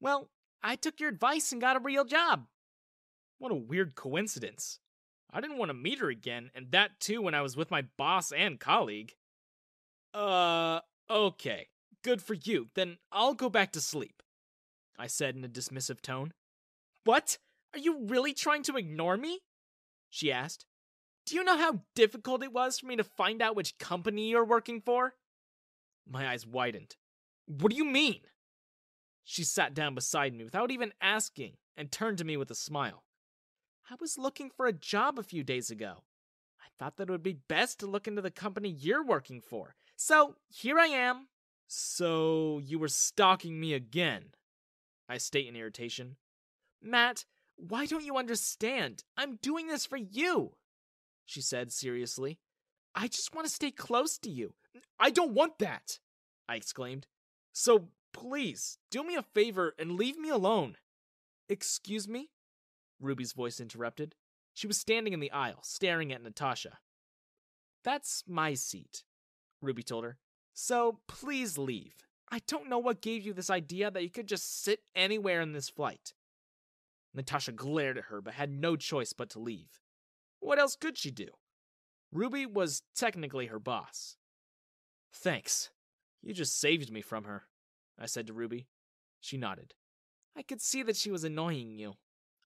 Well, I took your advice and got a real job. What a weird coincidence. I didn't want to meet her again, and that too when I was with my boss and colleague. Uh, okay. Good for you. Then I'll go back to sleep. I said in a dismissive tone. What? Are you really trying to ignore me? She asked. Do you know how difficult it was for me to find out which company you're working for? My eyes widened. What do you mean? She sat down beside me without even asking and turned to me with a smile. I was looking for a job a few days ago. I thought that it would be best to look into the company you're working for. So here I am. So you were stalking me again? I state in irritation. Matt, why don't you understand? I'm doing this for you, she said seriously. I just want to stay close to you. I don't want that, I exclaimed. So Please, do me a favor and leave me alone. Excuse me? Ruby's voice interrupted. She was standing in the aisle, staring at Natasha. That's my seat, Ruby told her. So please leave. I don't know what gave you this idea that you could just sit anywhere in this flight. Natasha glared at her, but had no choice but to leave. What else could she do? Ruby was technically her boss. Thanks. You just saved me from her. I said to Ruby. She nodded. I could see that she was annoying you.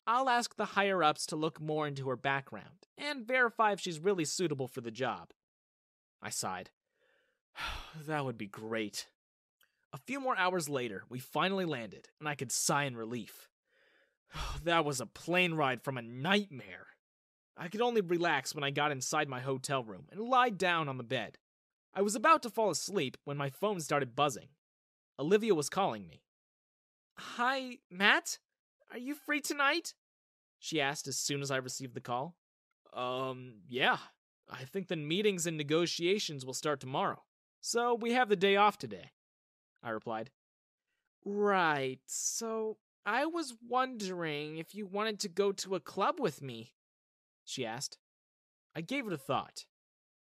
I'll ask the higher ups to look more into her background and verify if she's really suitable for the job. I sighed. that would be great. A few more hours later, we finally landed, and I could sigh in relief. that was a plane ride from a nightmare. I could only relax when I got inside my hotel room and lied down on the bed. I was about to fall asleep when my phone started buzzing, Olivia was calling me. Hi, Matt? Are you free tonight? She asked as soon as I received the call. Um, yeah. I think the meetings and negotiations will start tomorrow. So we have the day off today. I replied. Right. So I was wondering if you wanted to go to a club with me, she asked. I gave it a thought.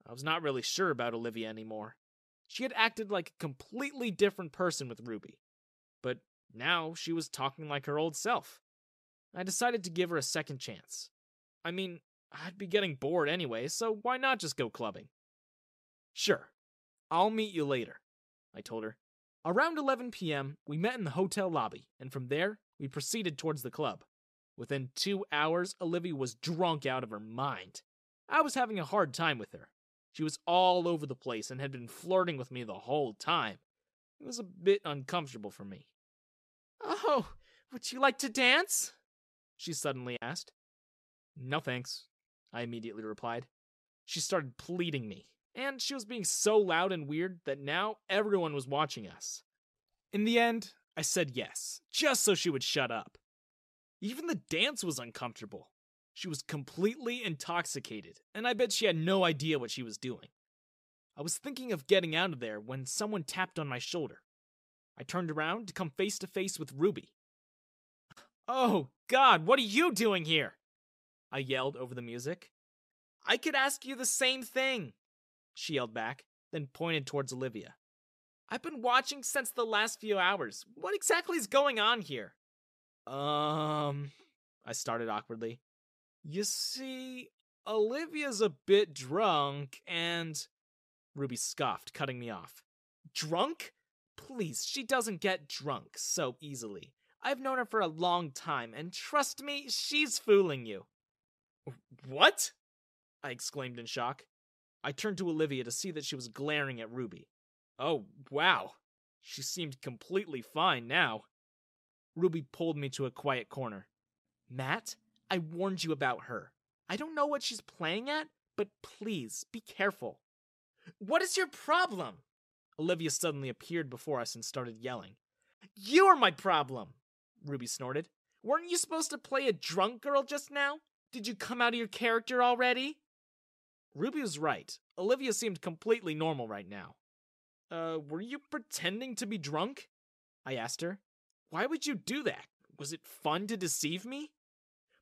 I was not really sure about Olivia anymore. She had acted like a completely different person with Ruby. But now she was talking like her old self. I decided to give her a second chance. I mean, I'd be getting bored anyway, so why not just go clubbing? Sure, I'll meet you later, I told her. Around 11 p.m., we met in the hotel lobby, and from there, we proceeded towards the club. Within two hours, Olivia was drunk out of her mind. I was having a hard time with her. She was all over the place and had been flirting with me the whole time. It was a bit uncomfortable for me. Oh, would you like to dance? She suddenly asked. No thanks, I immediately replied. She started pleading me, and she was being so loud and weird that now everyone was watching us. In the end, I said yes, just so she would shut up. Even the dance was uncomfortable. She was completely intoxicated, and I bet she had no idea what she was doing. I was thinking of getting out of there when someone tapped on my shoulder. I turned around to come face to face with Ruby. Oh, God, what are you doing here? I yelled over the music. I could ask you the same thing, she yelled back, then pointed towards Olivia. I've been watching since the last few hours. What exactly is going on here? Um, I started awkwardly. You see, Olivia's a bit drunk and. Ruby scoffed, cutting me off. Drunk? Please, she doesn't get drunk so easily. I've known her for a long time, and trust me, she's fooling you. What? I exclaimed in shock. I turned to Olivia to see that she was glaring at Ruby. Oh, wow. She seemed completely fine now. Ruby pulled me to a quiet corner. Matt, I warned you about her. I don't know what she's playing at, but please be careful. What is your problem? Olivia suddenly appeared before us and started yelling. You are my problem! Ruby snorted. Weren't you supposed to play a drunk girl just now? Did you come out of your character already? Ruby was right. Olivia seemed completely normal right now. Uh, were you pretending to be drunk? I asked her. Why would you do that? Was it fun to deceive me?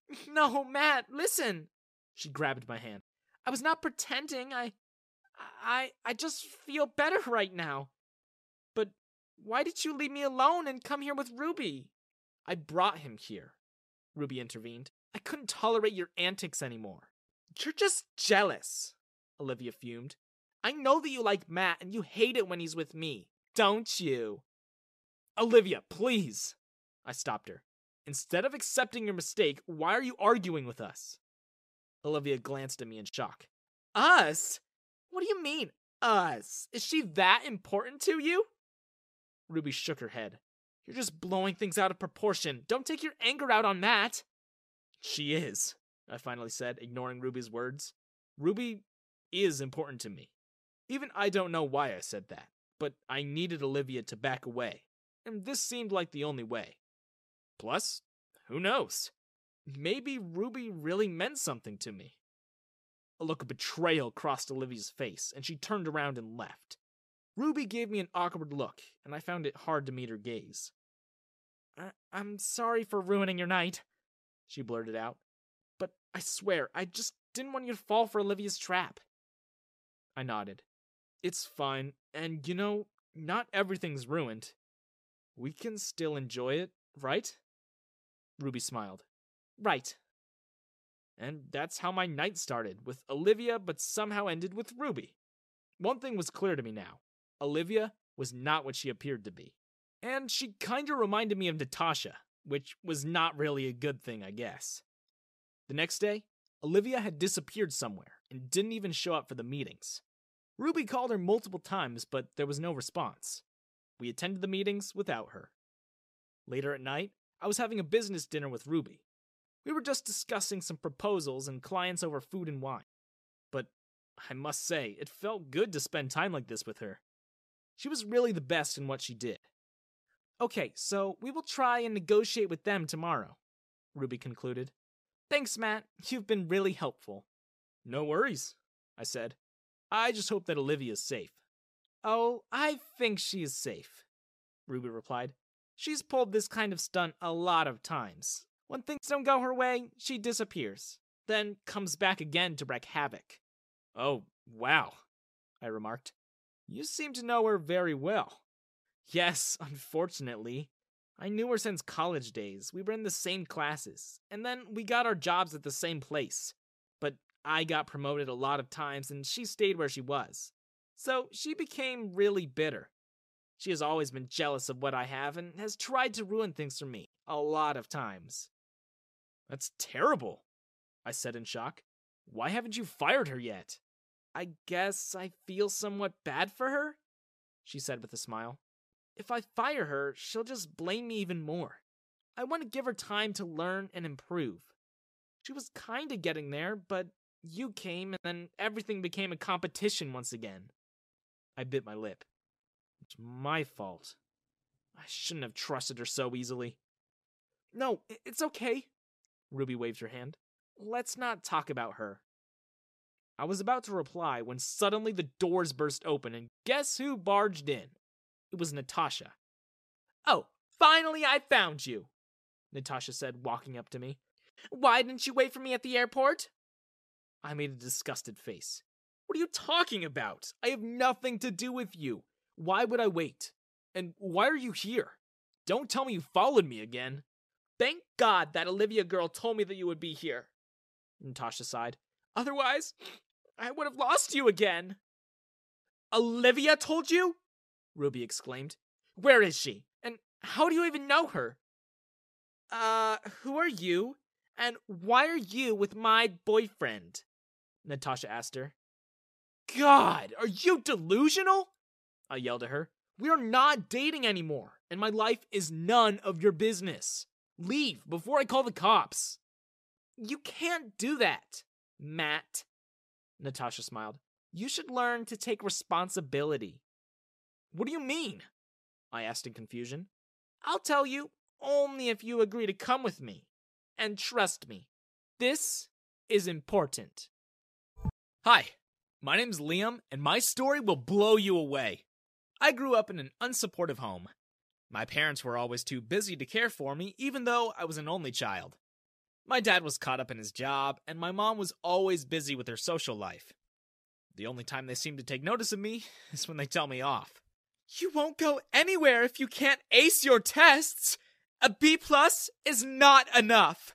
No, Matt, listen. She grabbed my hand. I was not pretending. I I I just feel better right now. But why did you leave me alone and come here with Ruby? I brought him here. Ruby intervened. I couldn't tolerate your antics anymore. You're just jealous, Olivia fumed. I know that you like Matt and you hate it when he's with me, don't you? Olivia, please. I stopped her. Instead of accepting your mistake, why are you arguing with us? Olivia glanced at me in shock. Us? What do you mean, us? Is she that important to you? Ruby shook her head. You're just blowing things out of proportion. Don't take your anger out on Matt. She is, I finally said, ignoring Ruby's words. Ruby is important to me. Even I don't know why I said that, but I needed Olivia to back away, and this seemed like the only way. Plus, who knows? Maybe Ruby really meant something to me. A look of betrayal crossed Olivia's face, and she turned around and left. Ruby gave me an awkward look, and I found it hard to meet her gaze. I- I'm sorry for ruining your night, she blurted out. But I swear, I just didn't want you to fall for Olivia's trap. I nodded. It's fine, and you know, not everything's ruined. We can still enjoy it, right? Ruby smiled. Right. And that's how my night started, with Olivia, but somehow ended with Ruby. One thing was clear to me now Olivia was not what she appeared to be. And she kinda reminded me of Natasha, which was not really a good thing, I guess. The next day, Olivia had disappeared somewhere and didn't even show up for the meetings. Ruby called her multiple times, but there was no response. We attended the meetings without her. Later at night, I was having a business dinner with Ruby. We were just discussing some proposals and clients over food and wine. But I must say, it felt good to spend time like this with her. She was really the best in what she did. Okay, so we will try and negotiate with them tomorrow, Ruby concluded. Thanks, Matt. You've been really helpful. No worries, I said. I just hope that Olivia's safe. Oh, I think she is safe, Ruby replied. She's pulled this kind of stunt a lot of times. When things don't go her way, she disappears, then comes back again to wreak havoc. Oh, wow, I remarked. You seem to know her very well. Yes, unfortunately. I knew her since college days. We were in the same classes, and then we got our jobs at the same place. But I got promoted a lot of times, and she stayed where she was. So she became really bitter. She has always been jealous of what I have and has tried to ruin things for me a lot of times. That's terrible, I said in shock. Why haven't you fired her yet? I guess I feel somewhat bad for her, she said with a smile. If I fire her, she'll just blame me even more. I want to give her time to learn and improve. She was kinda getting there, but you came and then everything became a competition once again. I bit my lip. It's my fault. I shouldn't have trusted her so easily. No, it's okay. Ruby waved her hand. let's not talk about her. I was about to reply when suddenly the doors burst open and guess who barged in? It was Natasha. Oh, finally I found you, Natasha said, walking up to me. Why didn't you wait for me at the airport? I made a disgusted face. What are you talking about? I have nothing to do with you. Why would I wait? And why are you here? Don't tell me you followed me again. Thank God that Olivia girl told me that you would be here. Natasha sighed. Otherwise, I would have lost you again. Olivia told you? Ruby exclaimed. Where is she? And how do you even know her? Uh, who are you? And why are you with my boyfriend? Natasha asked her. God, are you delusional? I yelled at her. We are not dating anymore, and my life is none of your business. Leave before I call the cops. You can't do that, Matt. Natasha smiled. You should learn to take responsibility. What do you mean? I asked in confusion. I'll tell you only if you agree to come with me. And trust me, this is important. Hi, my name's Liam, and my story will blow you away. I grew up in an unsupportive home. My parents were always too busy to care for me, even though I was an only child. My dad was caught up in his job, and my mom was always busy with her social life. The only time they seem to take notice of me is when they tell me off. You won't go anywhere if you can't ace your tests. A B plus is not enough.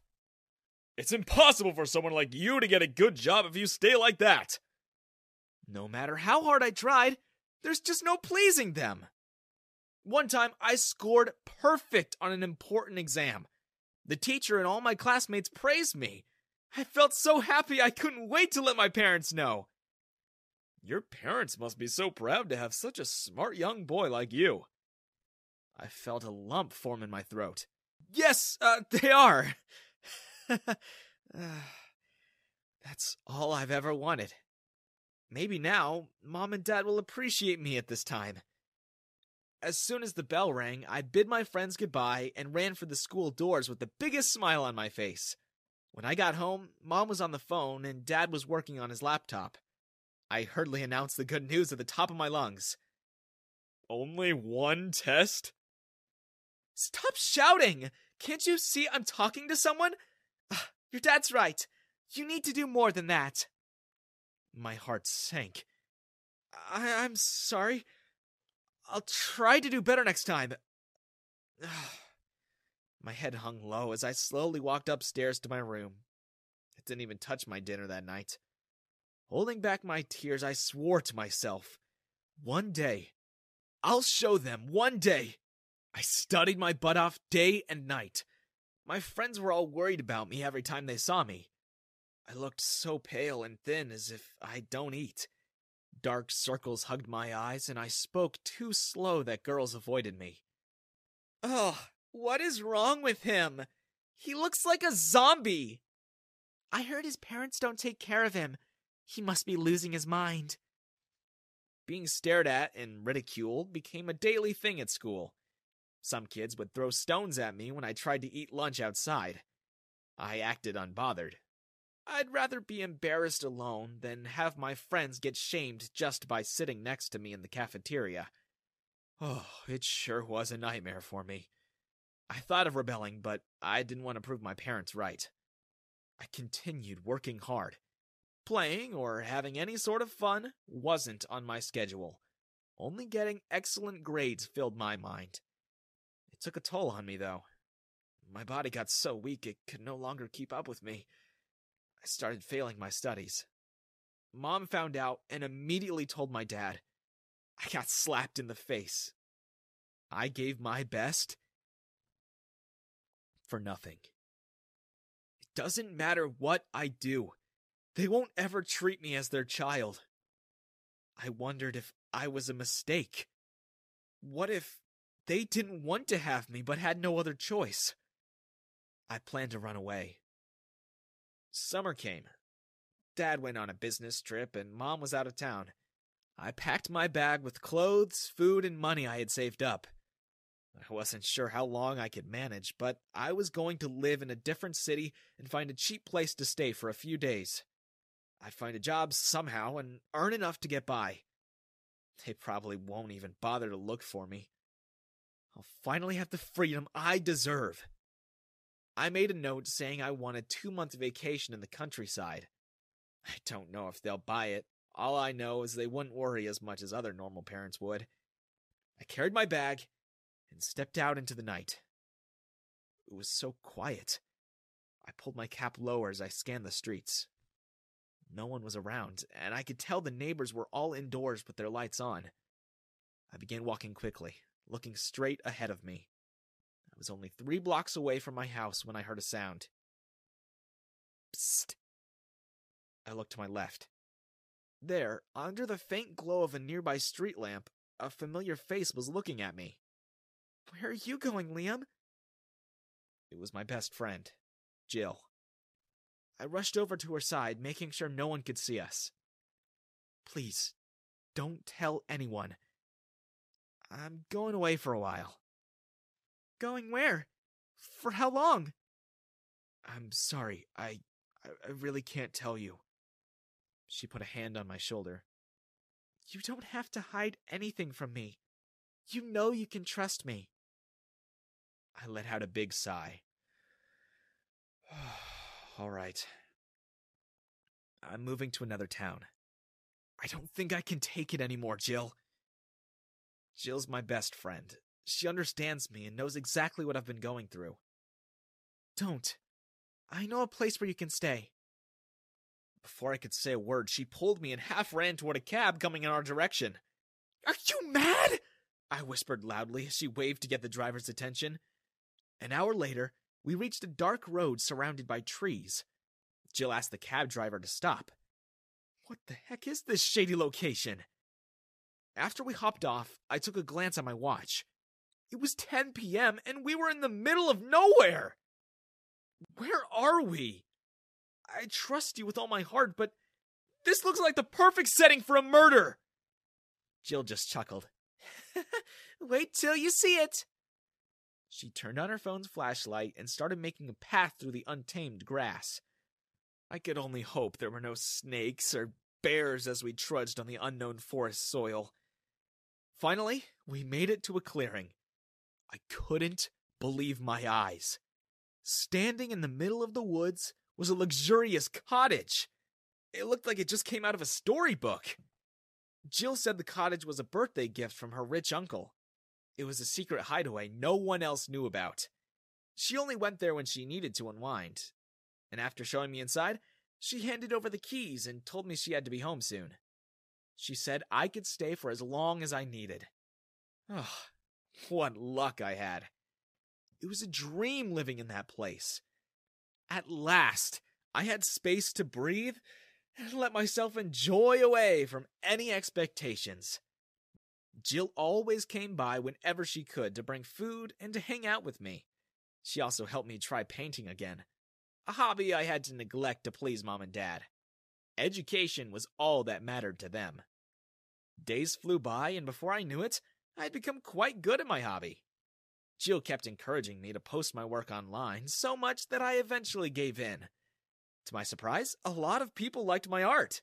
It's impossible for someone like you to get a good job if you stay like that. No matter how hard I tried, there's just no pleasing them. One time, I scored perfect on an important exam. The teacher and all my classmates praised me. I felt so happy I couldn't wait to let my parents know. Your parents must be so proud to have such a smart young boy like you. I felt a lump form in my throat. Yes, uh, they are. That's all I've ever wanted. Maybe now, Mom and Dad will appreciate me at this time. As soon as the bell rang, I bid my friends goodbye and ran for the school doors with the biggest smile on my face. When I got home, Mom was on the phone and Dad was working on his laptop. I hurriedly announced the good news at the top of my lungs. Only one test? Stop shouting! Can't you see I'm talking to someone? Ah, your dad's right. You need to do more than that. My heart sank. I- I'm sorry. I'll try to do better next time. my head hung low as I slowly walked upstairs to my room. I didn't even touch my dinner that night. Holding back my tears, I swore to myself, one day, I'll show them, one day. I studied my butt off day and night. My friends were all worried about me every time they saw me. I looked so pale and thin as if I don't eat. Dark circles hugged my eyes, and I spoke too slow that girls avoided me. Ugh, what is wrong with him? He looks like a zombie. I heard his parents don't take care of him. He must be losing his mind. Being stared at and ridiculed became a daily thing at school. Some kids would throw stones at me when I tried to eat lunch outside. I acted unbothered. I'd rather be embarrassed alone than have my friends get shamed just by sitting next to me in the cafeteria. Oh, it sure was a nightmare for me. I thought of rebelling, but I didn't want to prove my parents right. I continued working hard. Playing or having any sort of fun wasn't on my schedule. Only getting excellent grades filled my mind. It took a toll on me, though. My body got so weak it could no longer keep up with me. I started failing my studies. Mom found out and immediately told my dad. I got slapped in the face. I gave my best for nothing. It doesn't matter what I do, they won't ever treat me as their child. I wondered if I was a mistake. What if they didn't want to have me but had no other choice? I planned to run away. Summer came. Dad went on a business trip and Mom was out of town. I packed my bag with clothes, food, and money I had saved up. I wasn't sure how long I could manage, but I was going to live in a different city and find a cheap place to stay for a few days. I'd find a job somehow and earn enough to get by. They probably won't even bother to look for me. I'll finally have the freedom I deserve. I made a note saying I want a two month vacation in the countryside. I don't know if they'll buy it. All I know is they wouldn't worry as much as other normal parents would. I carried my bag and stepped out into the night. It was so quiet. I pulled my cap lower as I scanned the streets. No one was around, and I could tell the neighbors were all indoors with their lights on. I began walking quickly, looking straight ahead of me. Was only three blocks away from my house when I heard a sound. Psst! I looked to my left. There, under the faint glow of a nearby street lamp, a familiar face was looking at me. Where are you going, Liam? It was my best friend, Jill. I rushed over to her side, making sure no one could see us. Please, don't tell anyone. I'm going away for a while. Going where? For how long? I'm sorry. I I really can't tell you. She put a hand on my shoulder. You don't have to hide anything from me. You know you can trust me. I let out a big sigh. All right. I'm moving to another town. I don't think I can take it anymore, Jill. Jill's my best friend. She understands me and knows exactly what I've been going through. Don't. I know a place where you can stay. Before I could say a word, she pulled me and half ran toward a cab coming in our direction. Are you mad? I whispered loudly as she waved to get the driver's attention. An hour later, we reached a dark road surrounded by trees. Jill asked the cab driver to stop. What the heck is this shady location? After we hopped off, I took a glance at my watch. It was 10 p.m., and we were in the middle of nowhere! Where are we? I trust you with all my heart, but this looks like the perfect setting for a murder! Jill just chuckled. Wait till you see it! She turned on her phone's flashlight and started making a path through the untamed grass. I could only hope there were no snakes or bears as we trudged on the unknown forest soil. Finally, we made it to a clearing. I couldn't believe my eyes. Standing in the middle of the woods was a luxurious cottage. It looked like it just came out of a storybook. Jill said the cottage was a birthday gift from her rich uncle. It was a secret hideaway no one else knew about. She only went there when she needed to unwind. And after showing me inside, she handed over the keys and told me she had to be home soon. She said I could stay for as long as I needed. Oh, what luck I had. It was a dream living in that place. At last, I had space to breathe and let myself enjoy away from any expectations. Jill always came by whenever she could to bring food and to hang out with me. She also helped me try painting again, a hobby I had to neglect to please mom and dad. Education was all that mattered to them. Days flew by, and before I knew it, I had become quite good at my hobby. Jill kept encouraging me to post my work online so much that I eventually gave in. To my surprise, a lot of people liked my art.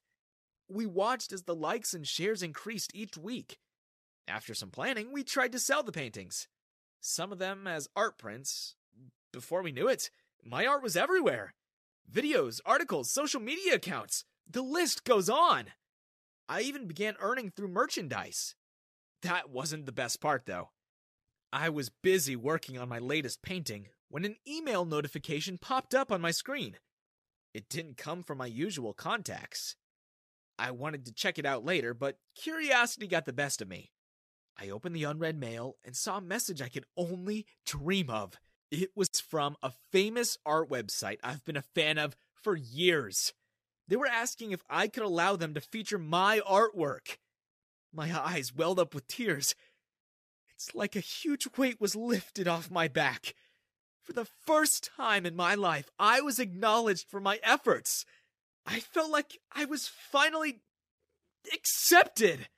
We watched as the likes and shares increased each week. After some planning, we tried to sell the paintings. Some of them as art prints. Before we knew it, my art was everywhere. Videos, articles, social media accounts. The list goes on. I even began earning through merchandise. That wasn't the best part, though. I was busy working on my latest painting when an email notification popped up on my screen. It didn't come from my usual contacts. I wanted to check it out later, but curiosity got the best of me. I opened the unread mail and saw a message I could only dream of. It was from a famous art website I've been a fan of for years. They were asking if I could allow them to feature my artwork. My eyes welled up with tears. It's like a huge weight was lifted off my back. For the first time in my life, I was acknowledged for my efforts. I felt like I was finally accepted.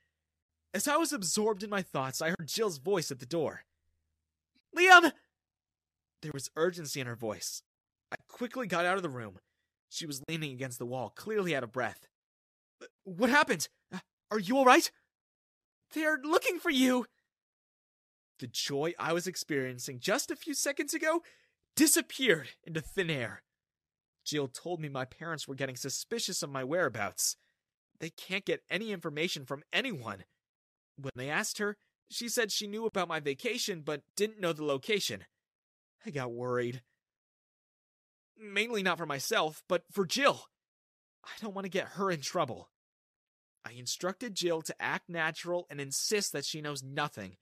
As I was absorbed in my thoughts, I heard Jill's voice at the door. Liam! There was urgency in her voice. I quickly got out of the room. She was leaning against the wall, clearly out of breath. What happened? Are you all right? They're looking for you. The joy I was experiencing just a few seconds ago disappeared into thin air. Jill told me my parents were getting suspicious of my whereabouts. They can't get any information from anyone. When they asked her, she said she knew about my vacation but didn't know the location. I got worried. Mainly not for myself, but for Jill. I don't want to get her in trouble. I instructed Jill to act natural and insist that she knows nothing,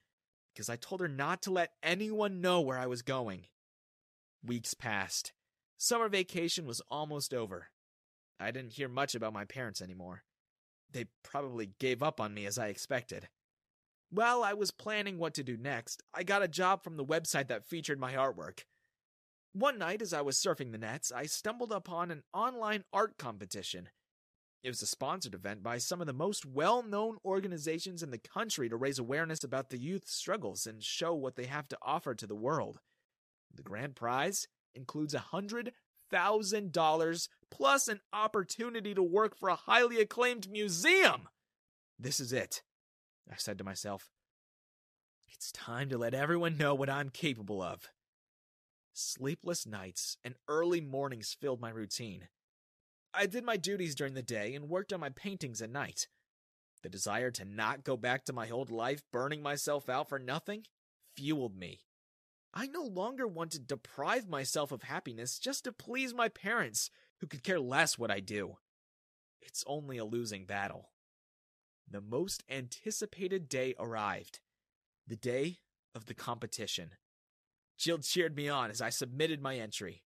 because I told her not to let anyone know where I was going. Weeks passed. Summer vacation was almost over. I didn't hear much about my parents anymore. They probably gave up on me as I expected. While I was planning what to do next, I got a job from the website that featured my artwork. One night, as I was surfing the nets, I stumbled upon an online art competition. It was a sponsored event by some of the most well known organizations in the country to raise awareness about the youth's struggles and show what they have to offer to the world. The grand prize includes a hundred thousand dollars plus an opportunity to work for a highly acclaimed museum. This is it, I said to myself. It's time to let everyone know what I'm capable of. Sleepless nights and early mornings filled my routine. I did my duties during the day and worked on my paintings at night. The desire to not go back to my old life, burning myself out for nothing, fueled me. I no longer want to deprive myself of happiness just to please my parents, who could care less what I do. It's only a losing battle. The most anticipated day arrived the day of the competition. Jill cheered me on as I submitted my entry.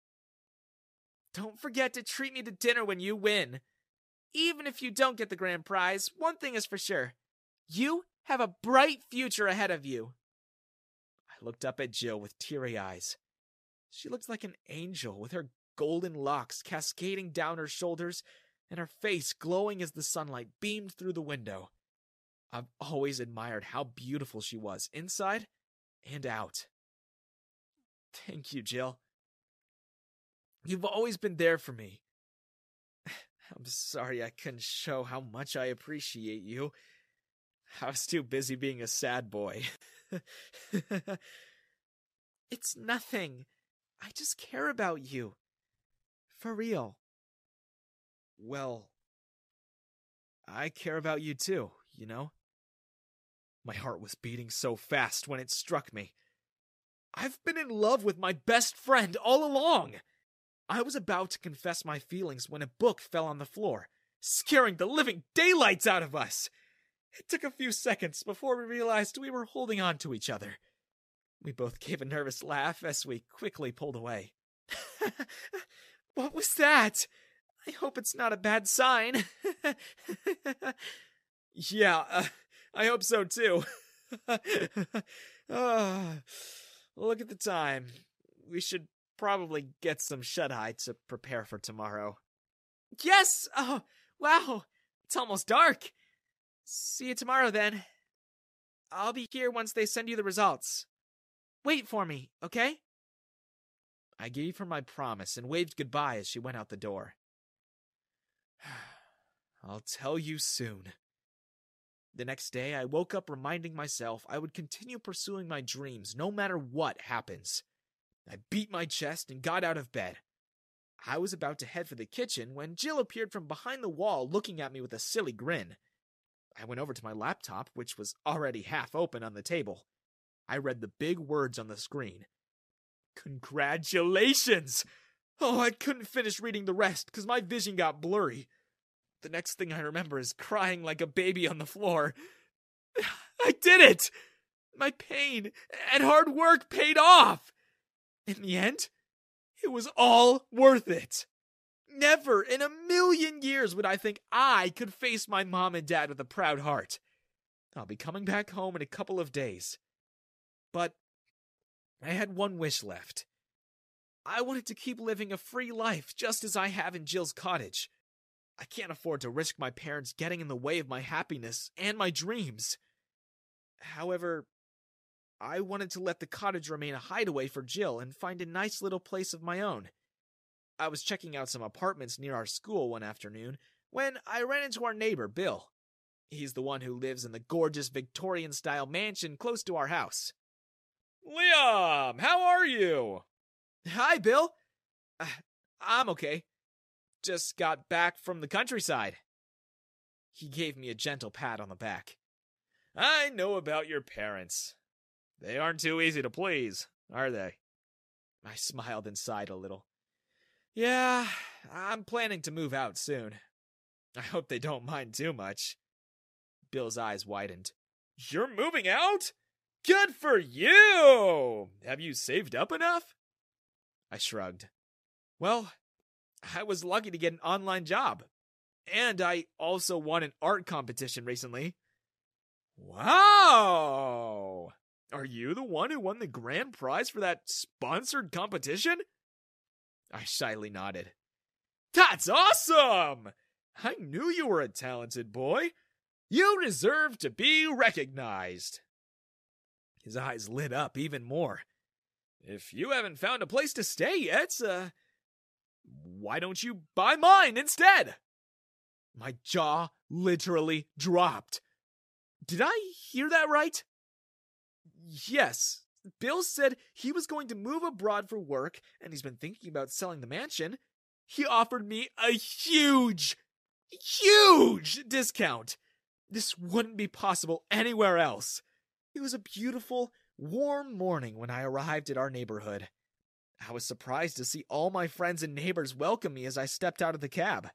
Don't forget to treat me to dinner when you win. Even if you don't get the grand prize, one thing is for sure you have a bright future ahead of you. I looked up at Jill with teary eyes. She looked like an angel with her golden locks cascading down her shoulders and her face glowing as the sunlight beamed through the window. I've always admired how beautiful she was, inside and out. Thank you, Jill. You've always been there for me. I'm sorry I couldn't show how much I appreciate you. I was too busy being a sad boy. it's nothing. I just care about you. For real. Well, I care about you too, you know? My heart was beating so fast when it struck me. I've been in love with my best friend all along. I was about to confess my feelings when a book fell on the floor, scaring the living daylights out of us. It took a few seconds before we realized we were holding on to each other. We both gave a nervous laugh as we quickly pulled away. what was that? I hope it's not a bad sign. yeah, uh, I hope so too. uh, look at the time. We should probably get some shut eye to prepare for tomorrow. Yes! Oh, wow! It's almost dark. See you tomorrow then. I'll be here once they send you the results. Wait for me, okay? I gave her my promise and waved goodbye as she went out the door. I'll tell you soon. The next day, I woke up reminding myself I would continue pursuing my dreams no matter what happens. I beat my chest and got out of bed. I was about to head for the kitchen when Jill appeared from behind the wall looking at me with a silly grin. I went over to my laptop, which was already half open on the table. I read the big words on the screen. Congratulations! Oh, I couldn't finish reading the rest because my vision got blurry. The next thing I remember is crying like a baby on the floor. I did it! My pain and hard work paid off! In the end, it was all worth it. Never in a million years would I think I could face my mom and dad with a proud heart. I'll be coming back home in a couple of days. But I had one wish left. I wanted to keep living a free life just as I have in Jill's cottage. I can't afford to risk my parents getting in the way of my happiness and my dreams. However, I wanted to let the cottage remain a hideaway for Jill and find a nice little place of my own. I was checking out some apartments near our school one afternoon when I ran into our neighbor, Bill. He's the one who lives in the gorgeous Victorian style mansion close to our house. Liam, how are you? Hi, Bill. Uh, I'm okay. Just got back from the countryside. He gave me a gentle pat on the back. I know about your parents. They aren't too easy to please, are they? I smiled and sighed a little. Yeah, I'm planning to move out soon. I hope they don't mind too much. Bill's eyes widened. You're moving out? Good for you! Have you saved up enough? I shrugged. Well, I was lucky to get an online job. And I also won an art competition recently. Wow! Are you the one who won the grand prize for that sponsored competition? I shyly nodded. That's awesome! I knew you were a talented boy. You deserve to be recognized. His eyes lit up even more. If you haven't found a place to stay yet, uh, why don't you buy mine instead? My jaw literally dropped. Did I hear that right? Yes. Bill said he was going to move abroad for work and he's been thinking about selling the mansion. He offered me a huge, huge discount. This wouldn't be possible anywhere else. It was a beautiful, warm morning when I arrived at our neighborhood. I was surprised to see all my friends and neighbors welcome me as I stepped out of the cab.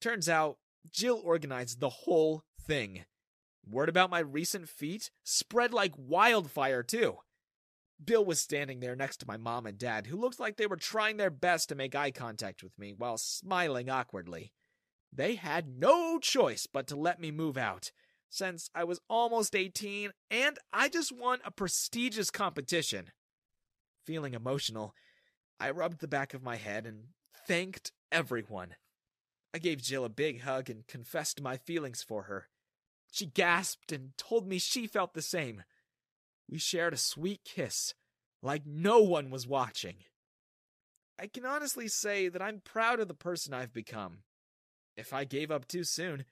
Turns out, Jill organized the whole thing. Word about my recent feat spread like wildfire, too. Bill was standing there next to my mom and dad, who looked like they were trying their best to make eye contact with me while smiling awkwardly. They had no choice but to let me move out, since I was almost 18 and I just won a prestigious competition. Feeling emotional, I rubbed the back of my head and thanked everyone. I gave Jill a big hug and confessed my feelings for her. She gasped and told me she felt the same. We shared a sweet kiss, like no one was watching. I can honestly say that I'm proud of the person I've become. If I gave up too soon,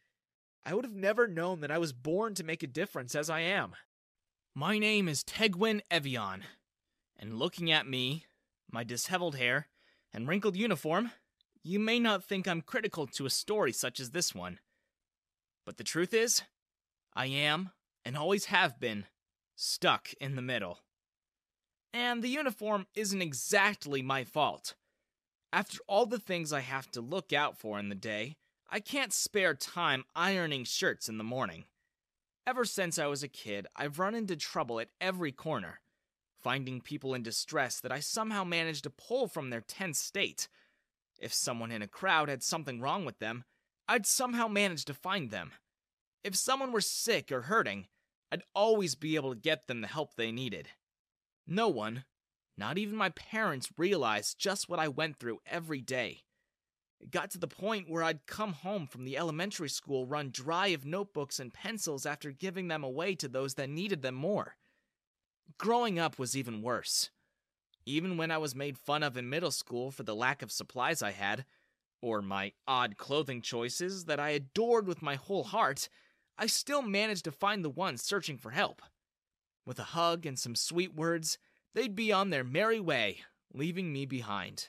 I would have never known that I was born to make a difference as I am. My name is Tegwin Evian, and looking at me, my disheveled hair, and wrinkled uniform, you may not think I'm critical to a story such as this one. But the truth is, I am, and always have been, stuck in the middle. And the uniform isn't exactly my fault. After all the things I have to look out for in the day, I can't spare time ironing shirts in the morning. Ever since I was a kid, I've run into trouble at every corner, finding people in distress that I somehow managed to pull from their tense state. If someone in a crowd had something wrong with them, I'd somehow manage to find them. If someone were sick or hurting, I'd always be able to get them the help they needed. No one, not even my parents, realized just what I went through every day. It got to the point where I'd come home from the elementary school run dry of notebooks and pencils after giving them away to those that needed them more. Growing up was even worse. Even when I was made fun of in middle school for the lack of supplies I had, or my odd clothing choices that I adored with my whole heart, I still managed to find the ones searching for help. With a hug and some sweet words, they'd be on their merry way, leaving me behind.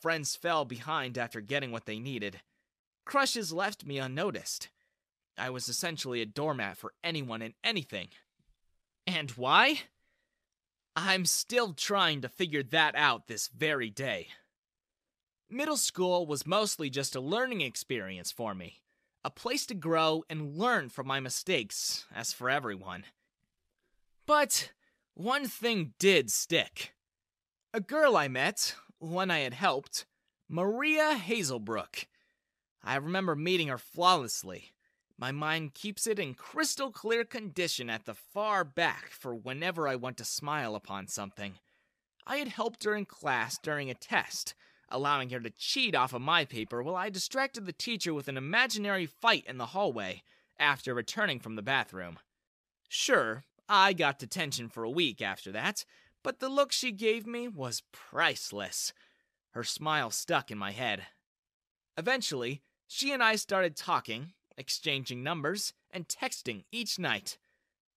Friends fell behind after getting what they needed. Crushes left me unnoticed. I was essentially a doormat for anyone and anything. And why? I'm still trying to figure that out this very day. Middle school was mostly just a learning experience for me a place to grow and learn from my mistakes, as for everyone. But one thing did stick. A girl I met, one I had helped, Maria Hazelbrook. I remember meeting her flawlessly. My mind keeps it in crystal clear condition at the far back for whenever I want to smile upon something. I had helped her in class during a test, allowing her to cheat off of my paper while I distracted the teacher with an imaginary fight in the hallway after returning from the bathroom. Sure, I got detention for a week after that, but the look she gave me was priceless. Her smile stuck in my head. Eventually, she and I started talking, exchanging numbers, and texting each night.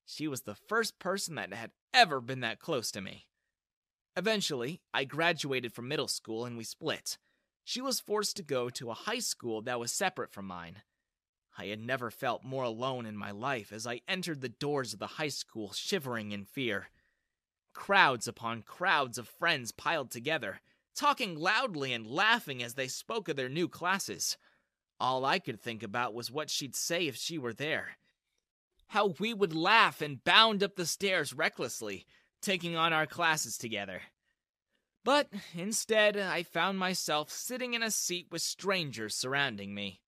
She was the first person that had ever been that close to me. Eventually, I graduated from middle school and we split. She was forced to go to a high school that was separate from mine. I had never felt more alone in my life as I entered the doors of the high school shivering in fear. Crowds upon crowds of friends piled together, talking loudly and laughing as they spoke of their new classes. All I could think about was what she'd say if she were there. How we would laugh and bound up the stairs recklessly, taking on our classes together. But instead, I found myself sitting in a seat with strangers surrounding me.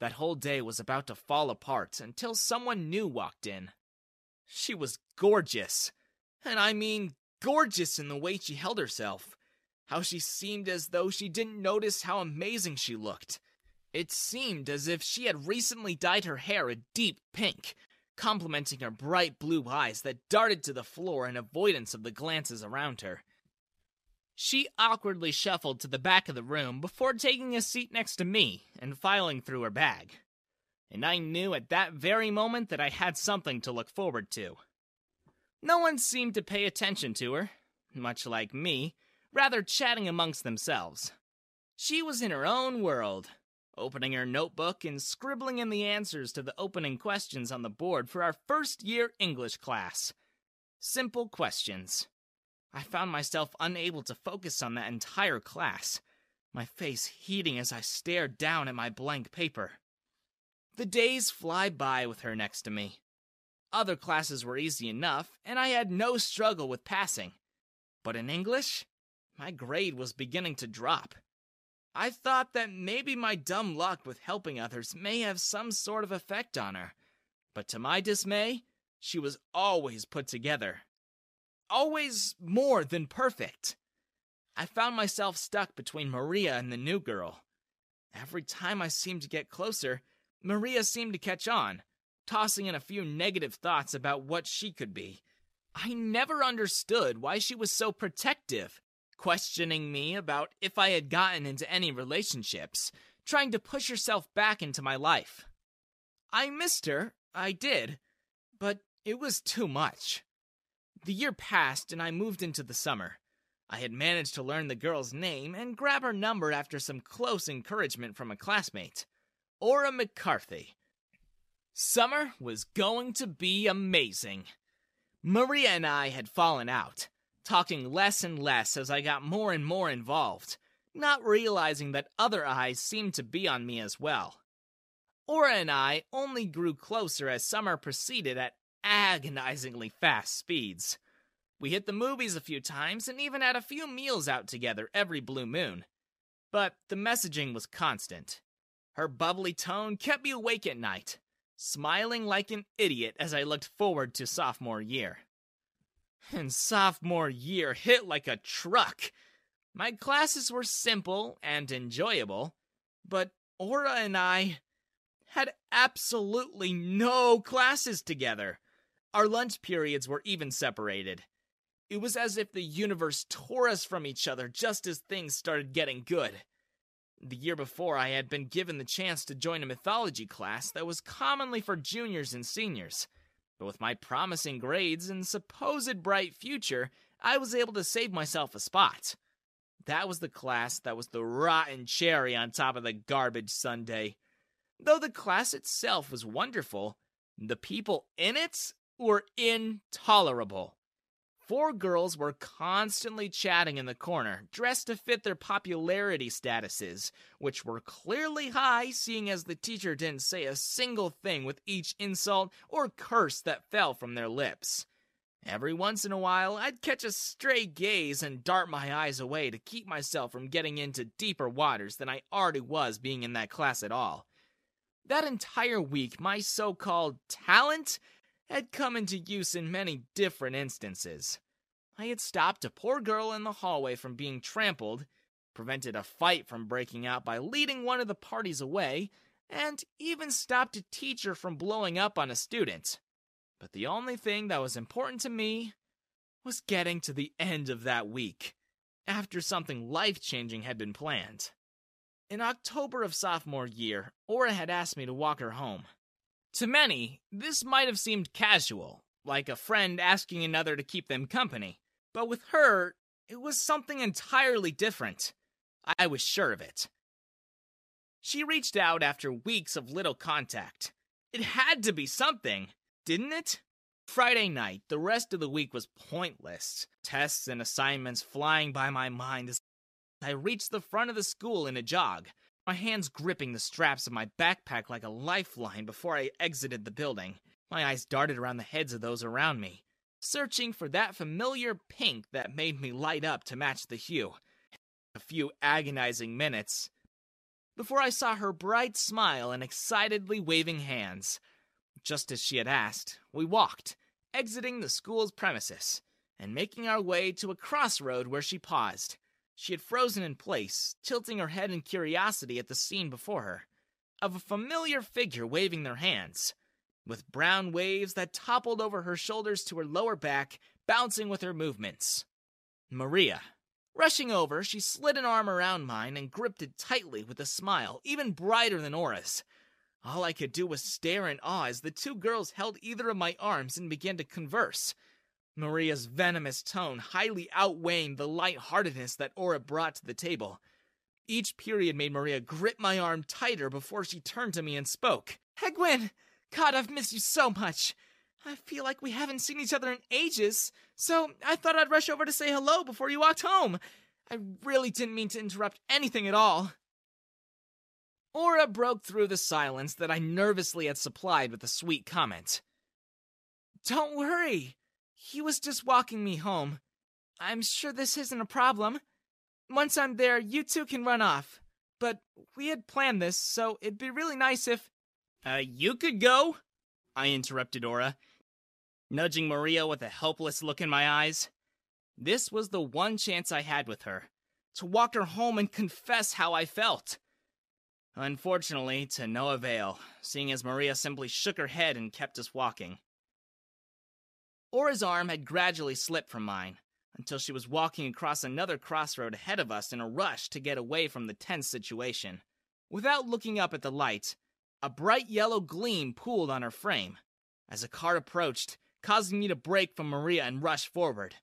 That whole day was about to fall apart until someone new walked in. She was gorgeous. And I mean gorgeous in the way she held herself. How she seemed as though she didn't notice how amazing she looked. It seemed as if she had recently dyed her hair a deep pink, complementing her bright blue eyes that darted to the floor in avoidance of the glances around her. She awkwardly shuffled to the back of the room before taking a seat next to me and filing through her bag. And I knew at that very moment that I had something to look forward to. No one seemed to pay attention to her, much like me, rather chatting amongst themselves. She was in her own world, opening her notebook and scribbling in the answers to the opening questions on the board for our first year English class. Simple questions. I found myself unable to focus on that entire class, my face heating as I stared down at my blank paper. The days fly by with her next to me. Other classes were easy enough, and I had no struggle with passing. But in English, my grade was beginning to drop. I thought that maybe my dumb luck with helping others may have some sort of effect on her. But to my dismay, she was always put together. Always more than perfect. I found myself stuck between Maria and the new girl. Every time I seemed to get closer, Maria seemed to catch on, tossing in a few negative thoughts about what she could be. I never understood why she was so protective questioning me about if I had gotten into any relationships, trying to push herself back into my life. I missed her, I did, but it was too much. The year passed and I moved into the summer. I had managed to learn the girl's name and grab her number after some close encouragement from a classmate, Aura McCarthy. Summer was going to be amazing. Maria and I had fallen out, talking less and less as I got more and more involved, not realizing that other eyes seemed to be on me as well. Aura and I only grew closer as summer proceeded at agonizingly fast speeds. We hit the movies a few times and even had a few meals out together every blue moon. But the messaging was constant. Her bubbly tone kept me awake at night, smiling like an idiot as I looked forward to sophomore year and sophomore year hit like a truck. My classes were simple and enjoyable, but Aura and I had absolutely no classes together. Our lunch periods were even separated. It was as if the universe tore us from each other just as things started getting good. The year before, I had been given the chance to join a mythology class that was commonly for juniors and seniors. But with my promising grades and supposed bright future, I was able to save myself a spot. That was the class that was the rotten cherry on top of the garbage sundae. Though the class itself was wonderful, the people in it were intolerable. Four girls were constantly chatting in the corner, dressed to fit their popularity statuses, which were clearly high, seeing as the teacher didn't say a single thing with each insult or curse that fell from their lips. Every once in a while, I'd catch a stray gaze and dart my eyes away to keep myself from getting into deeper waters than I already was being in that class at all. That entire week, my so called talent had come into use in many different instances. I had stopped a poor girl in the hallway from being trampled, prevented a fight from breaking out by leading one of the parties away, and even stopped a teacher from blowing up on a student. But the only thing that was important to me was getting to the end of that week, after something life changing had been planned. In October of sophomore year, Aura had asked me to walk her home. To many, this might have seemed casual, like a friend asking another to keep them company. But with her, it was something entirely different. I was sure of it. She reached out after weeks of little contact. It had to be something, didn't it? Friday night, the rest of the week was pointless. Tests and assignments flying by my mind as I reached the front of the school in a jog, my hands gripping the straps of my backpack like a lifeline before I exited the building. My eyes darted around the heads of those around me, searching for that familiar pink that made me light up to match the hue. A few agonizing minutes before I saw her bright smile and excitedly waving hands. Just as she had asked, we walked, exiting the school's premises, and making our way to a crossroad where she paused. She had frozen in place, tilting her head in curiosity at the scene before her, of a familiar figure waving their hands, with brown waves that toppled over her shoulders to her lower back, bouncing with her movements. Maria. Rushing over, she slid an arm around mine and gripped it tightly with a smile, even brighter than Aura's. All I could do was stare in awe as the two girls held either of my arms and began to converse. Maria's venomous tone highly outweighing the light-heartedness that Aura brought to the table. Each period made Maria grip my arm tighter before she turned to me and spoke. Hegwin! God, I've missed you so much. I feel like we haven't seen each other in ages, so I thought I'd rush over to say hello before you walked home. I really didn't mean to interrupt anything at all. Aura broke through the silence that I nervously had supplied with a sweet comment. Don't worry. He was just walking me home. I'm sure this isn't a problem. Once I'm there, you two can run off. But we had planned this, so it'd be really nice if. Uh, you could go? I interrupted Aura, nudging Maria with a helpless look in my eyes. This was the one chance I had with her to walk her home and confess how I felt. Unfortunately, to no avail, seeing as Maria simply shook her head and kept us walking. Aura's arm had gradually slipped from mine until she was walking across another crossroad ahead of us in a rush to get away from the tense situation. Without looking up at the light, a bright yellow gleam pooled on her frame as a car approached, causing me to break from Maria and rush forward.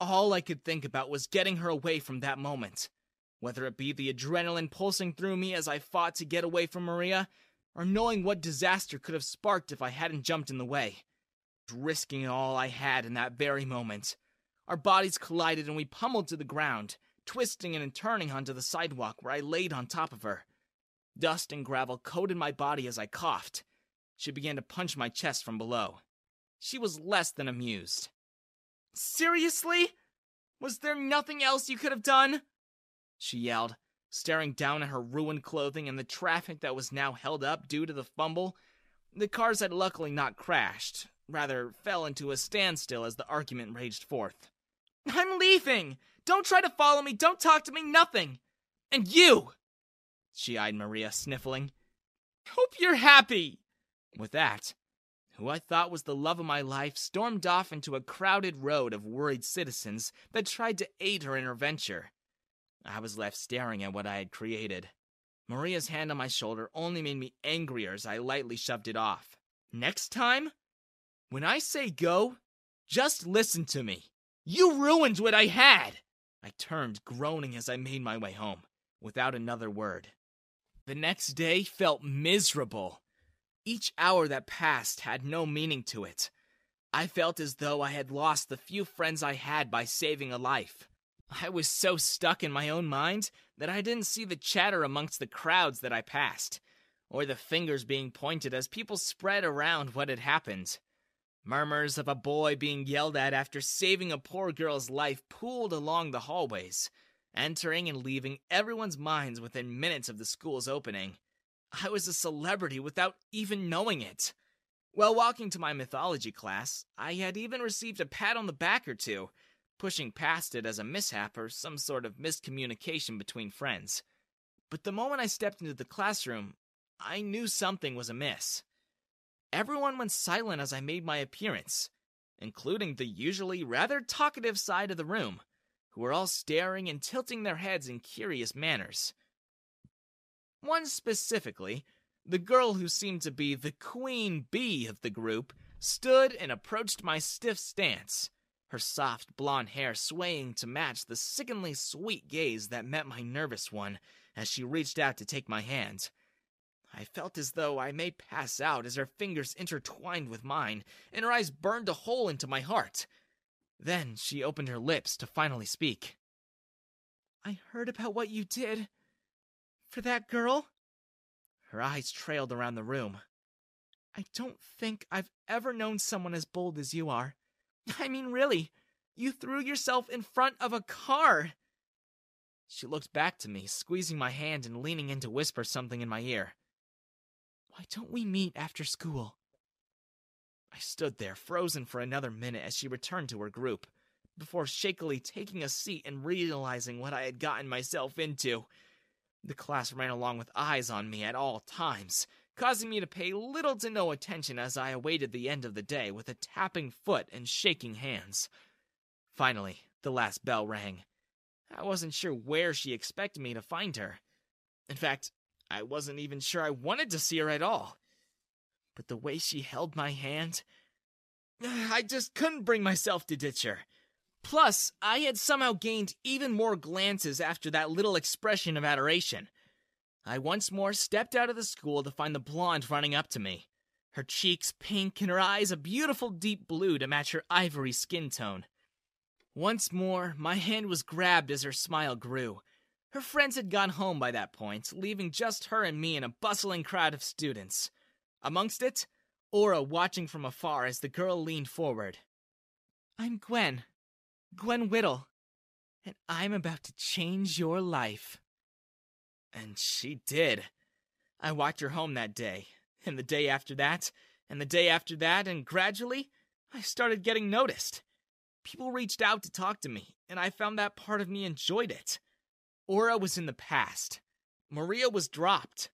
All I could think about was getting her away from that moment, whether it be the adrenaline pulsing through me as I fought to get away from Maria, or knowing what disaster could have sparked if I hadn't jumped in the way risking all I had in that very moment. Our bodies collided and we pummeled to the ground, twisting and turning onto the sidewalk where I laid on top of her. Dust and gravel coated my body as I coughed. She began to punch my chest from below. She was less than amused. Seriously? Was there nothing else you could have done? She yelled, staring down at her ruined clothing and the traffic that was now held up due to the fumble. The cars had luckily not crashed, rather fell into a standstill as the argument raged forth. I'm leaving! Don't try to follow me, don't talk to me, nothing! And you! She eyed Maria, sniffling. Hope you're happy! With that, who I thought was the love of my life stormed off into a crowded road of worried citizens that tried to aid her in her venture. I was left staring at what I had created. Maria's hand on my shoulder only made me angrier as I lightly shoved it off. Next time, when I say go, just listen to me. You ruined what I had! I turned, groaning as I made my way home, without another word. The next day felt miserable. Each hour that passed had no meaning to it. I felt as though I had lost the few friends I had by saving a life. I was so stuck in my own mind that I didn't see the chatter amongst the crowds that I passed, or the fingers being pointed as people spread around what had happened. Murmurs of a boy being yelled at after saving a poor girl's life pooled along the hallways, entering and leaving everyone's minds within minutes of the school's opening. I was a celebrity without even knowing it. While walking to my mythology class, I had even received a pat on the back or two, pushing past it as a mishap or some sort of miscommunication between friends. But the moment I stepped into the classroom, I knew something was amiss. Everyone went silent as I made my appearance, including the usually rather talkative side of the room, who were all staring and tilting their heads in curious manners. One specifically, the girl who seemed to be the queen bee of the group, stood and approached my stiff stance, her soft blonde hair swaying to match the sickeningly sweet gaze that met my nervous one as she reached out to take my hand. I felt as though I may pass out as her fingers intertwined with mine, and her eyes burned a hole into my heart. Then she opened her lips to finally speak. I heard about what you did. For that girl? Her eyes trailed around the room. I don't think I've ever known someone as bold as you are. I mean, really, you threw yourself in front of a car. She looked back to me, squeezing my hand and leaning in to whisper something in my ear. Why don't we meet after school? I stood there, frozen for another minute as she returned to her group, before shakily taking a seat and realizing what I had gotten myself into. The class ran along with eyes on me at all times, causing me to pay little to no attention as I awaited the end of the day with a tapping foot and shaking hands. Finally, the last bell rang. I wasn't sure where she expected me to find her. In fact, I wasn't even sure I wanted to see her at all. But the way she held my hand, I just couldn't bring myself to ditch her. Plus, I had somehow gained even more glances after that little expression of adoration. I once more stepped out of the school to find the blonde running up to me, her cheeks pink and her eyes a beautiful deep blue to match her ivory skin tone. Once more, my hand was grabbed as her smile grew. Her friends had gone home by that point, leaving just her and me in a bustling crowd of students. Amongst it, Aura watching from afar as the girl leaned forward. I'm Gwen. Gwen Whittle. And I'm about to change your life. And she did. I walked her home that day, and the day after that, and the day after that, and gradually, I started getting noticed. People reached out to talk to me, and I found that part of me enjoyed it. Aura was in the past. Maria was dropped.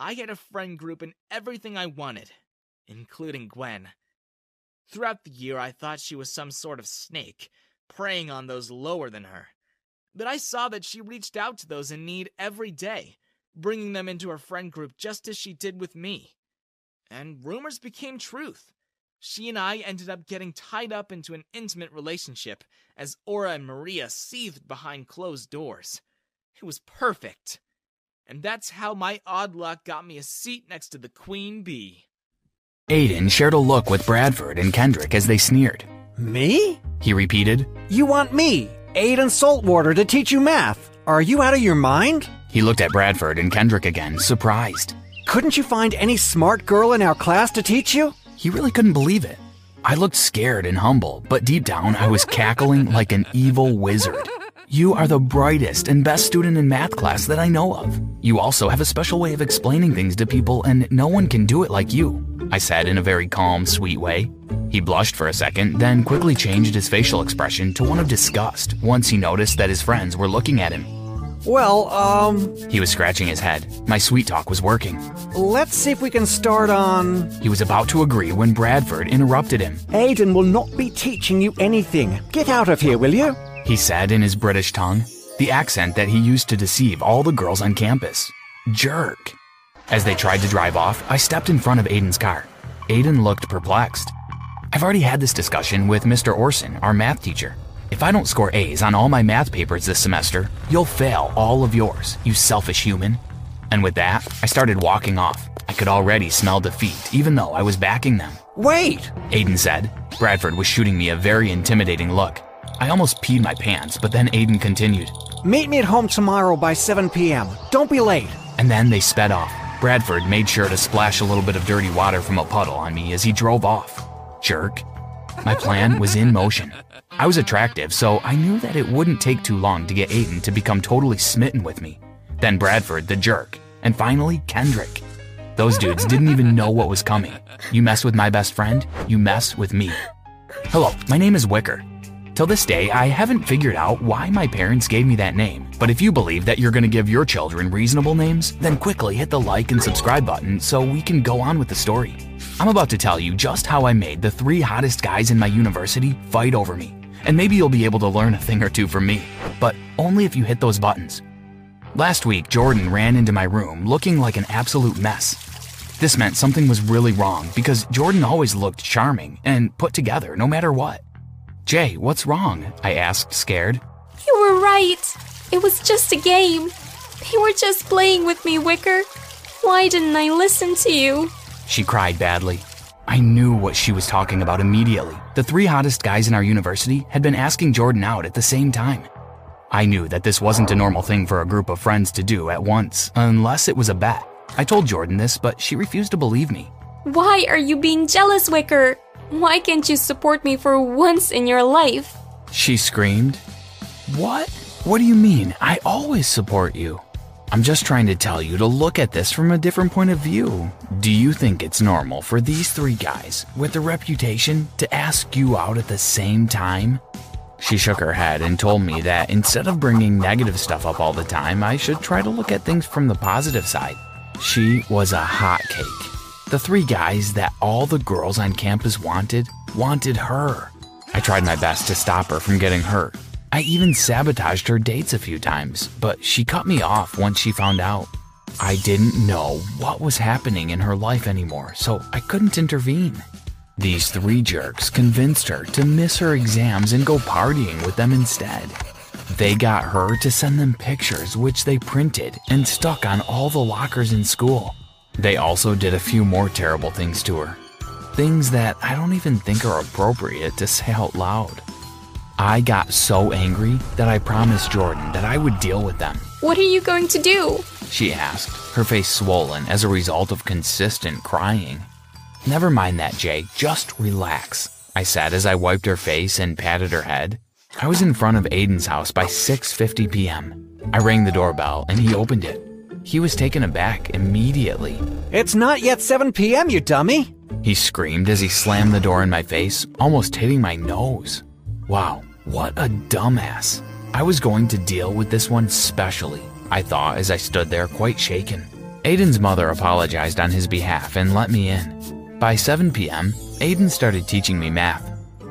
I had a friend group and everything I wanted, including Gwen. Throughout the year, I thought she was some sort of snake, preying on those lower than her. But I saw that she reached out to those in need every day, bringing them into her friend group just as she did with me. And rumors became truth. She and I ended up getting tied up into an intimate relationship as Aura and Maria seethed behind closed doors. It was perfect. And that's how my odd luck got me a seat next to the queen bee. Aiden shared a look with Bradford and Kendrick as they sneered. Me? He repeated. You want me, Aiden Saltwater, to teach you math? Are you out of your mind? He looked at Bradford and Kendrick again, surprised. Couldn't you find any smart girl in our class to teach you? He really couldn't believe it. I looked scared and humble, but deep down I was cackling like an evil wizard. You are the brightest and best student in math class that I know of. You also have a special way of explaining things to people, and no one can do it like you, I said in a very calm, sweet way. He blushed for a second, then quickly changed his facial expression to one of disgust once he noticed that his friends were looking at him. Well, um, He was scratching his head. My sweet talk was working. let's see if we can start on. He was about to agree when Bradford interrupted him. Aiden will not be teaching you anything. Get out of here, will you? He said in his British tongue, the accent that he used to deceive all the girls on campus. Jerk. As they tried to drive off, I stepped in front of Aiden's car. Aiden looked perplexed. I've already had this discussion with Mr. Orson, our math teacher. If I don't score A's on all my math papers this semester, you'll fail all of yours, you selfish human. And with that, I started walking off. I could already smell defeat, even though I was backing them. Wait! Aiden said. Bradford was shooting me a very intimidating look. I almost peed my pants, but then Aiden continued. Meet me at home tomorrow by 7 p.m. Don't be late. And then they sped off. Bradford made sure to splash a little bit of dirty water from a puddle on me as he drove off. Jerk. My plan was in motion. I was attractive, so I knew that it wouldn't take too long to get Aiden to become totally smitten with me. Then Bradford, the jerk. And finally, Kendrick. Those dudes didn't even know what was coming. You mess with my best friend, you mess with me. Hello, my name is Wicker. Till this day, I haven't figured out why my parents gave me that name. But if you believe that you're to give your children reasonable names, then quickly hit the like and subscribe button so we can go on with the story. I'm about to tell you just how I made the three hottest guys in my university fight over me. And maybe you'll be able to learn a thing or two from me, but only if you hit those buttons. Last week, Jordan ran into my room looking like an absolute mess. This meant something was really wrong because Jordan always looked charming and put together no matter what. Jay, what's wrong? I asked, scared. You were right. It was just a game. They were just playing with me, Wicker. Why didn't I listen to you? She cried badly. I knew what she was talking about immediately. The three hottest guys in our university had been asking Jordan out at the same time. I knew that this wasn't a normal thing for a group of friends to do at once, unless it was a bet. I told Jordan this, but she refused to believe me. Why are you being jealous, Wicker? Why can't you support me for once in your life? She screamed. What? What do you mean? I always support you. I'm just trying to tell you to look at this from a different point of view. Do you think it's normal for these three guys with a reputation to ask you out at the same time? She shook her head and told me that instead of bringing negative stuff up all the time, I should try to look at things from the positive side. She was a hot cake. The three guys that all the girls on campus wanted, wanted her. I tried my best to stop her from getting hurt. I even sabotaged her dates a few times, but she cut me off once she found out. I didn't know what was happening in her life anymore, so I couldn't intervene. These three jerks convinced her to miss her exams and go partying with them instead. They got her to send them pictures which they printed and stuck on all the lockers in school. They also did a few more terrible things to her. Things that I don't even think are appropriate to say out loud. I got so angry that I promised Jordan that I would deal with them. What are you going to do? She asked, her face swollen as a result of consistent crying. Never mind that, Jay. Just relax, I said as I wiped her face and patted her head. I was in front of Aiden's house by 6:50 p.m. I rang the doorbell and he opened it. He was taken aback immediately. It's not yet 7 p.m., you dummy. He screamed as he slammed the door in my face, almost hitting my nose. Wow, what a dumbass. I was going to deal with this one specially, I thought as I stood there quite shaken. Aiden's mother apologized on his behalf and let me in. By 7 p.m., Aiden started teaching me math.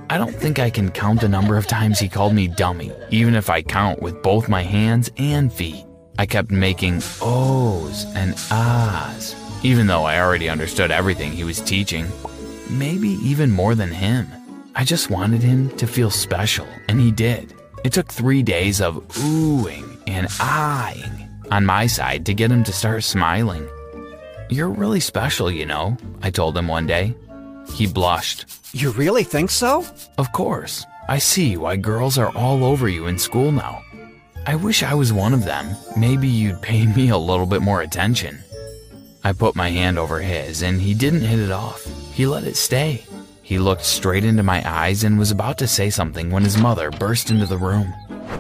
I don't think I can count the number of times he called me dummy, even if I count with both my hands and feet. I kept making ohs and ahs, even though I already understood everything he was teaching. Maybe even more than him. I just wanted him to feel special, and he did. It took three days of oohing and ahing on my side to get him to start smiling. You're really special, you know, I told him one day. He blushed. You really think so? Of course. I see why girls are all over you in school now. I wish I was one of them. Maybe you'd pay me a little bit more attention. I put my hand over his, and he didn't hit it off. He let it stay. He looked straight into my eyes and was about to say something when his mother burst into the room.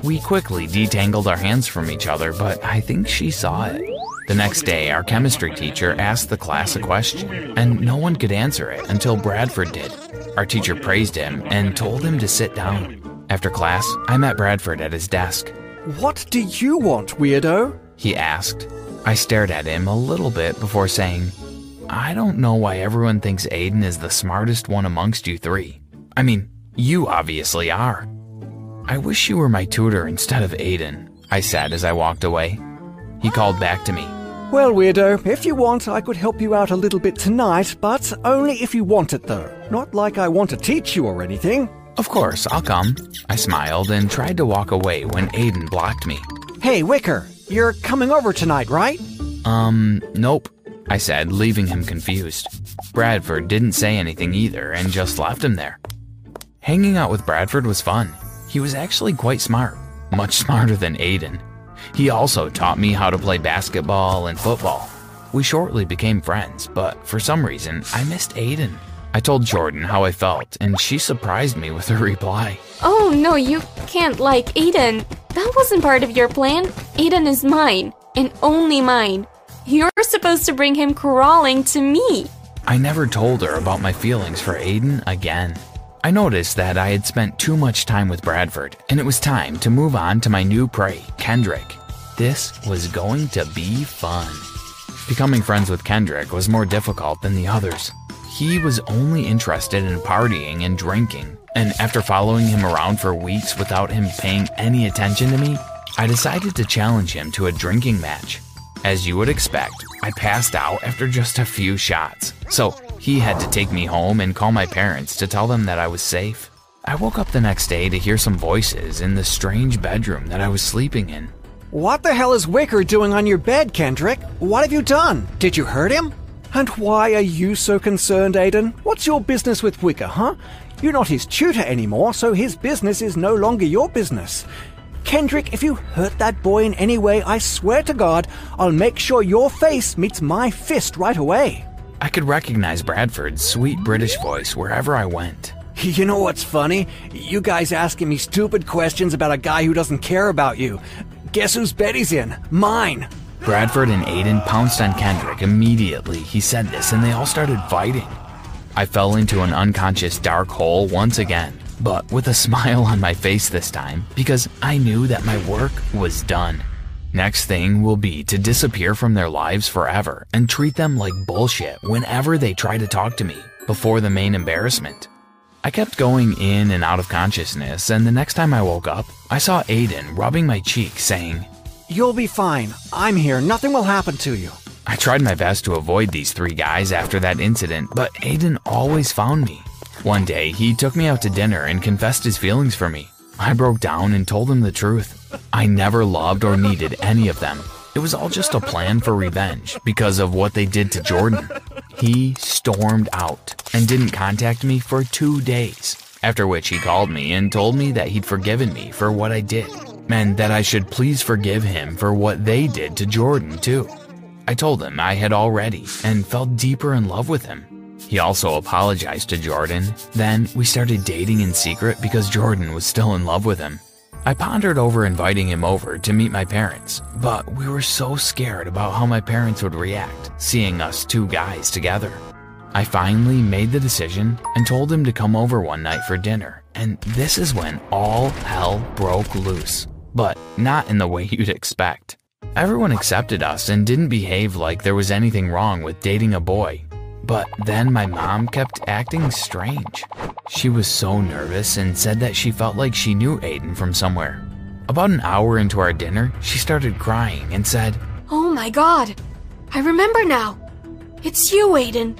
We quickly detangled our hands from each other, but I think she saw it. The next day, our chemistry teacher asked the class a question, and no one could answer it until Bradford did. Our teacher praised him and told him to sit down. After class, I met Bradford at his desk. What do you want, weirdo? He asked. I stared at him a little bit before saying, I don't know why everyone thinks Aiden is the smartest one amongst you three. I mean, you obviously are. I wish you were my tutor instead of Aiden, I said as I walked away. He called back to me. Well, weirdo, if you want, I could help you out a little bit tonight, but only if you want it, though. Not like I want to teach you or anything. Of course, I'll come. I smiled and tried to walk away when Aiden blocked me. Hey, Wicker, you're coming over tonight, right? Um, nope, I said, leaving him confused. Bradford didn't say anything either and just left him there. Hanging out with Bradford was fun. He was actually quite smart, much smarter than Aiden. He also taught me how to play basketball and football. We shortly became friends, but for some reason, I missed Aiden. I told Jordan how I felt, and she surprised me with her reply. Oh no, you can't like Aiden. That wasn't part of your plan. Aiden is mine, and only mine. You're supposed to bring him crawling to me. I never told her about my feelings for Aiden again. I noticed that I had spent too much time with Bradford, and it was time to move on to my new prey, Kendrick. This was going to be fun. Becoming friends with Kendrick was more difficult than the others. He was only interested in partying and drinking. And after following him around for weeks without him paying any attention to me, I decided to challenge him to a drinking match. As you would expect, I passed out after just a few shots, so he had to take me home and call my parents to tell them that I was safe. I woke up the next day to hear some voices in the strange bedroom that I was sleeping in. What the hell is Wicker doing on your bed, Kendrick? What have you done? Did you hurt him? And why are you so concerned, Aiden? What's your business with Wicker, huh? You're not his tutor anymore, so his business is no longer your business. Kendrick, if you hurt that boy in any way, I swear to God, I'll make sure your face meets my fist right away. I could recognize Bradford's sweet British voice wherever I went. You know what's funny? You guys asking me stupid questions about a guy who doesn't care about you. Guess whose bed he's in? Mine. Bradford and Aiden pounced on Kendrick immediately he said this and they all started fighting. I fell into an unconscious dark hole once again but with a smile on my face this time because I knew that my work was done. Next thing will be to disappear from their lives forever and treat them like bullshit whenever they try to talk to me before the main embarrassment. I kept going in and out of consciousness, and the next time I woke up, I saw Aiden rubbing my cheek, saying, You'll be fine. I'm here. Nothing will happen to you. I tried my best to avoid these three guys after that incident, but Aiden always found me. One day, he took me out to dinner and confessed his feelings for me. I broke down and told him the truth. I never loved or needed any of them. It was all just a plan for revenge because of what they did to Jordan. He stormed out and didn't contact me for two days, after which he called me and told me that he'd forgiven me for what I did, and that I should please forgive him for what they did to Jordan, too. I told him I had already and fell deeper in love with him. He also apologized to Jordan. Then we started dating in secret because Jordan was still in love with him. I pondered over inviting him over to meet my parents, but we were so scared about how my parents would react seeing us two guys together. I finally made the decision and told him to come over one night for dinner, and this is when all hell broke loose. But not in the way you'd expect. Everyone accepted us and didn't behave like there was anything wrong with dating a boy but then my mom kept acting strange. She was so nervous and said that she felt like she knew Aiden from somewhere. About an hour into our dinner, she started crying and said, Oh my god, I remember now. It's you, Aiden.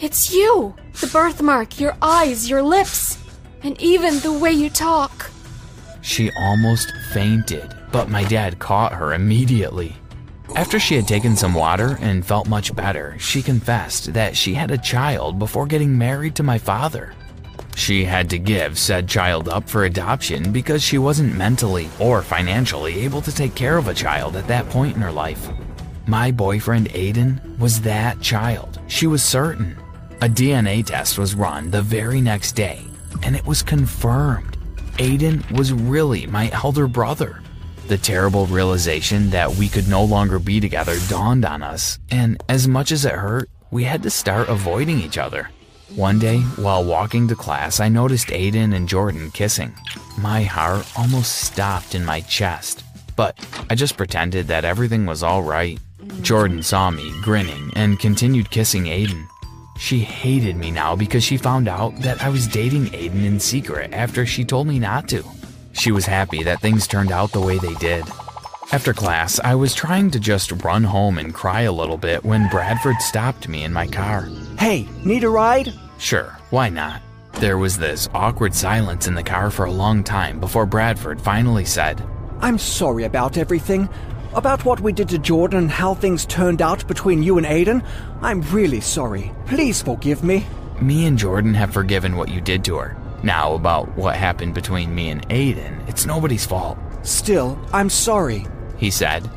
It's you. The birthmark, your eyes, your lips, and even the way you talk. She almost fainted, but my dad caught her immediately. After she had taken some water and felt much better, she confessed that she had a child before getting married to my father. She had to give said child up for adoption because she wasn't mentally or financially able to take care of a child at that point in her life. My boyfriend Aiden was that child, she was certain. A DNA test was run the very next day, and it was confirmed. Aiden was really my elder brother. The terrible realization that we could no longer be together dawned on us, and as much as it hurt, we had to start avoiding each other. One day, while walking to class, I noticed Aiden and Jordan kissing. My heart almost stopped in my chest, but I just pretended that everything was all right. Jordan saw me grinning and continued kissing Aiden. She hated me now because she found out that I was dating Aiden in secret after she told me not to. She was happy that things turned out the way they did. After class, I was trying to just run home and cry a little bit when Bradford stopped me in my car. Hey, need a ride? Sure, why not? There was this awkward silence in the car for a long time before Bradford finally said, I'm sorry about everything. About what we did to Jordan and how things turned out between you and Aiden. I'm really sorry. Please forgive me. Me and Jordan have forgiven what you did to her. Now, about what happened between me and Aiden, it's nobody's fault. Still, I'm sorry. He said.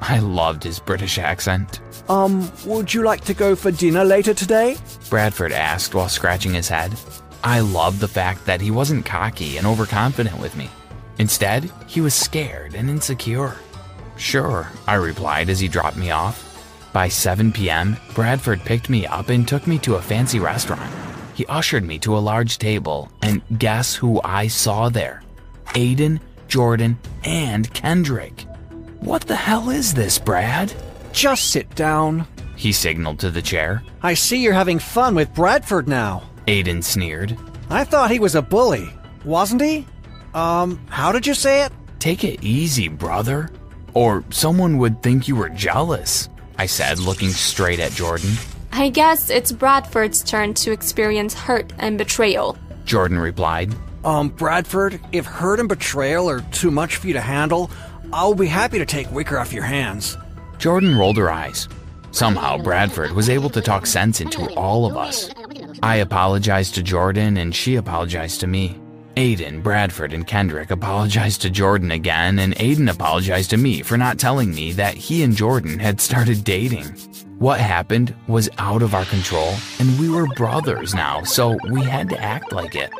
I loved his British accent. Um, would you like to go for dinner later today? Bradford asked while scratching his head. I loved the fact that he wasn't cocky and overconfident with me. Instead, he was scared and insecure. Sure, I replied as he dropped me off. By 7 p.m., Bradford picked me up and took me to a fancy restaurant. He ushered me to a large table, and guess who I saw there? Aiden, Jordan, and Kendrick. What the hell is this, Brad? Just sit down. He signaled to the chair. I see you're having fun with Bradford now. Aiden sneered. I thought he was a bully, wasn't he? Um, how did you say it? Take it easy, brother. Or someone would think you were jealous, I said, looking straight at Jordan. I guess it's Bradford's turn to experience hurt and betrayal. Jordan replied. Um, Bradford, if hurt and betrayal are too much for you to handle, I'll be happy to take Wicker off your hands. Jordan rolled her eyes. Somehow, Bradford was able to talk sense into all of us. I apologized to Jordan, and she apologized to me. Aiden, Bradford, and Kendrick apologized to Jordan again, and Aiden apologized to me for not telling me that he and Jordan had started dating. What happened was out of our control, and we were brothers now, so we had to act like it.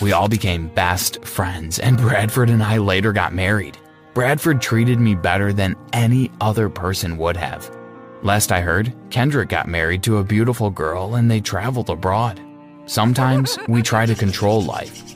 We all became best friends, and Bradford and I later got married. Bradford treated me better than any other person would have. Last I heard, Kendrick got married to a beautiful girl and they traveled abroad. Sometimes we try to control life,